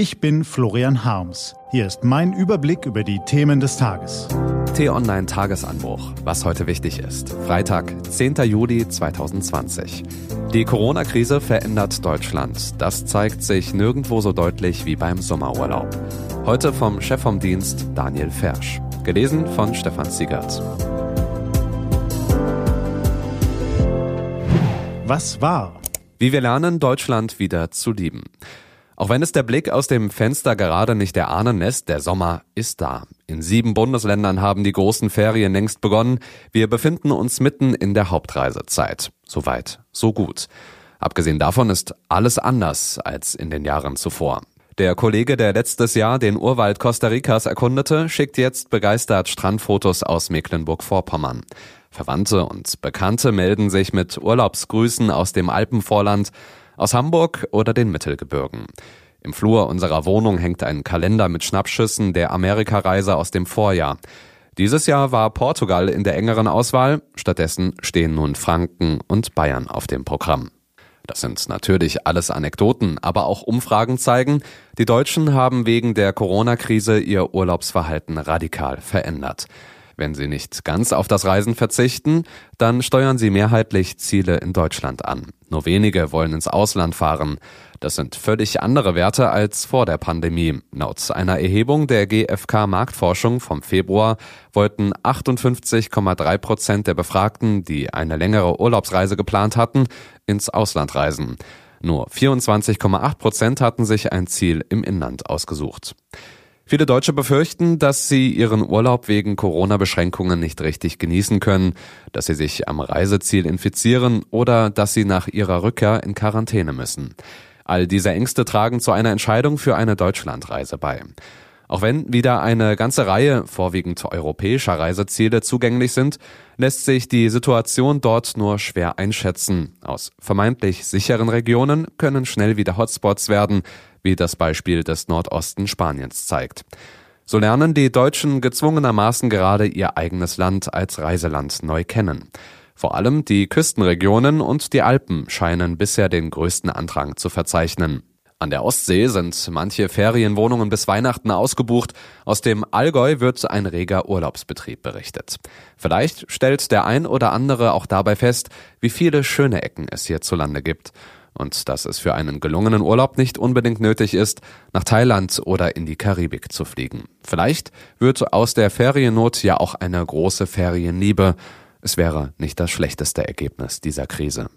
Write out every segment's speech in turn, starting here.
Ich bin Florian Harms. Hier ist mein Überblick über die Themen des Tages. T-Online Tagesanbruch, was heute wichtig ist. Freitag, 10. Juli 2020. Die Corona-Krise verändert Deutschland. Das zeigt sich nirgendwo so deutlich wie beim Sommerurlaub. Heute vom Chef vom Dienst Daniel Fersch. Gelesen von Stefan Siegert. Was war? Wie wir lernen, Deutschland wieder zu lieben. Auch wenn es der Blick aus dem Fenster gerade nicht erahnen lässt, der Sommer ist da. In sieben Bundesländern haben die großen Ferien längst begonnen. Wir befinden uns mitten in der Hauptreisezeit. Soweit, so gut. Abgesehen davon ist alles anders als in den Jahren zuvor. Der Kollege, der letztes Jahr den Urwald Costa Ricas erkundete, schickt jetzt begeistert Strandfotos aus Mecklenburg-Vorpommern. Verwandte und Bekannte melden sich mit Urlaubsgrüßen aus dem Alpenvorland aus Hamburg oder den Mittelgebirgen. Im Flur unserer Wohnung hängt ein Kalender mit Schnappschüssen der Amerikareise aus dem Vorjahr. Dieses Jahr war Portugal in der engeren Auswahl, stattdessen stehen nun Franken und Bayern auf dem Programm. Das sind natürlich alles Anekdoten, aber auch Umfragen zeigen, die Deutschen haben wegen der Corona-Krise ihr Urlaubsverhalten radikal verändert. Wenn sie nicht ganz auf das Reisen verzichten, dann steuern sie mehrheitlich Ziele in Deutschland an. Nur wenige wollen ins Ausland fahren. Das sind völlig andere Werte als vor der Pandemie. Laut einer Erhebung der GfK Marktforschung vom Februar wollten 58,3 Prozent der Befragten, die eine längere Urlaubsreise geplant hatten, ins Ausland reisen. Nur 24,8 Prozent hatten sich ein Ziel im Inland ausgesucht. Viele Deutsche befürchten, dass sie ihren Urlaub wegen Corona-Beschränkungen nicht richtig genießen können, dass sie sich am Reiseziel infizieren oder dass sie nach ihrer Rückkehr in Quarantäne müssen. All diese Ängste tragen zu einer Entscheidung für eine Deutschlandreise bei. Auch wenn wieder eine ganze Reihe vorwiegend europäischer Reiseziele zugänglich sind, lässt sich die Situation dort nur schwer einschätzen. Aus vermeintlich sicheren Regionen können schnell wieder Hotspots werden, wie das Beispiel des Nordosten Spaniens zeigt. So lernen die Deutschen gezwungenermaßen gerade ihr eigenes Land als Reiseland neu kennen. Vor allem die Küstenregionen und die Alpen scheinen bisher den größten Andrang zu verzeichnen. An der Ostsee sind manche Ferienwohnungen bis Weihnachten ausgebucht. Aus dem Allgäu wird ein reger Urlaubsbetrieb berichtet. Vielleicht stellt der ein oder andere auch dabei fest, wie viele schöne Ecken es hierzulande gibt und dass es für einen gelungenen Urlaub nicht unbedingt nötig ist, nach Thailand oder in die Karibik zu fliegen. Vielleicht wird aus der Feriennot ja auch eine große Ferienliebe. Es wäre nicht das schlechteste Ergebnis dieser Krise.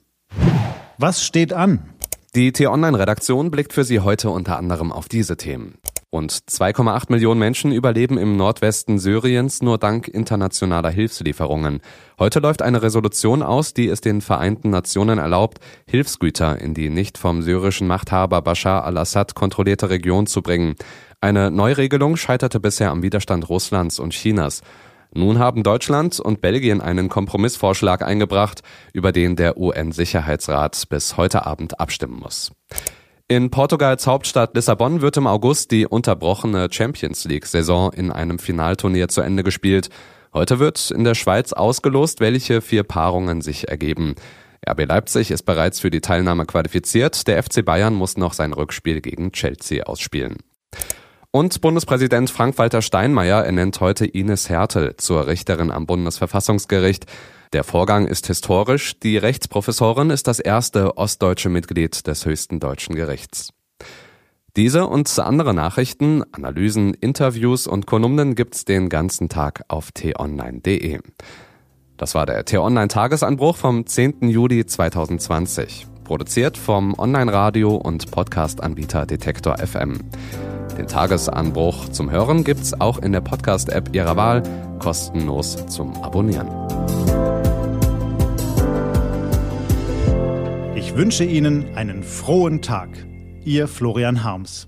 Was steht an? Die T-Online-Redaktion blickt für Sie heute unter anderem auf diese Themen. Rund 2,8 Millionen Menschen überleben im Nordwesten Syriens nur dank internationaler Hilfslieferungen. Heute läuft eine Resolution aus, die es den Vereinten Nationen erlaubt, Hilfsgüter in die nicht vom syrischen Machthaber Bashar al-Assad kontrollierte Region zu bringen. Eine Neuregelung scheiterte bisher am Widerstand Russlands und Chinas. Nun haben Deutschland und Belgien einen Kompromissvorschlag eingebracht, über den der UN-Sicherheitsrat bis heute Abend abstimmen muss. In Portugals Hauptstadt Lissabon wird im August die unterbrochene Champions League-Saison in einem Finalturnier zu Ende gespielt. Heute wird in der Schweiz ausgelost, welche vier Paarungen sich ergeben. RB Leipzig ist bereits für die Teilnahme qualifiziert. Der FC Bayern muss noch sein Rückspiel gegen Chelsea ausspielen. Und Bundespräsident Frank-Walter Steinmeier ernennt heute Ines Hertel zur Richterin am Bundesverfassungsgericht. Der Vorgang ist historisch. Die Rechtsprofessorin ist das erste ostdeutsche Mitglied des höchsten deutschen Gerichts. Diese und andere Nachrichten, Analysen, Interviews und Kolumnen gibt's den ganzen Tag auf t-online.de. Das war der T-Online Tagesanbruch vom 10. Juli 2020. Produziert vom Online-Radio und Podcast-Anbieter Detektor FM. Den Tagesanbruch zum Hören gibt's auch in der Podcast-App Ihrer Wahl, kostenlos zum Abonnieren. Ich wünsche Ihnen einen frohen Tag. Ihr Florian Harms.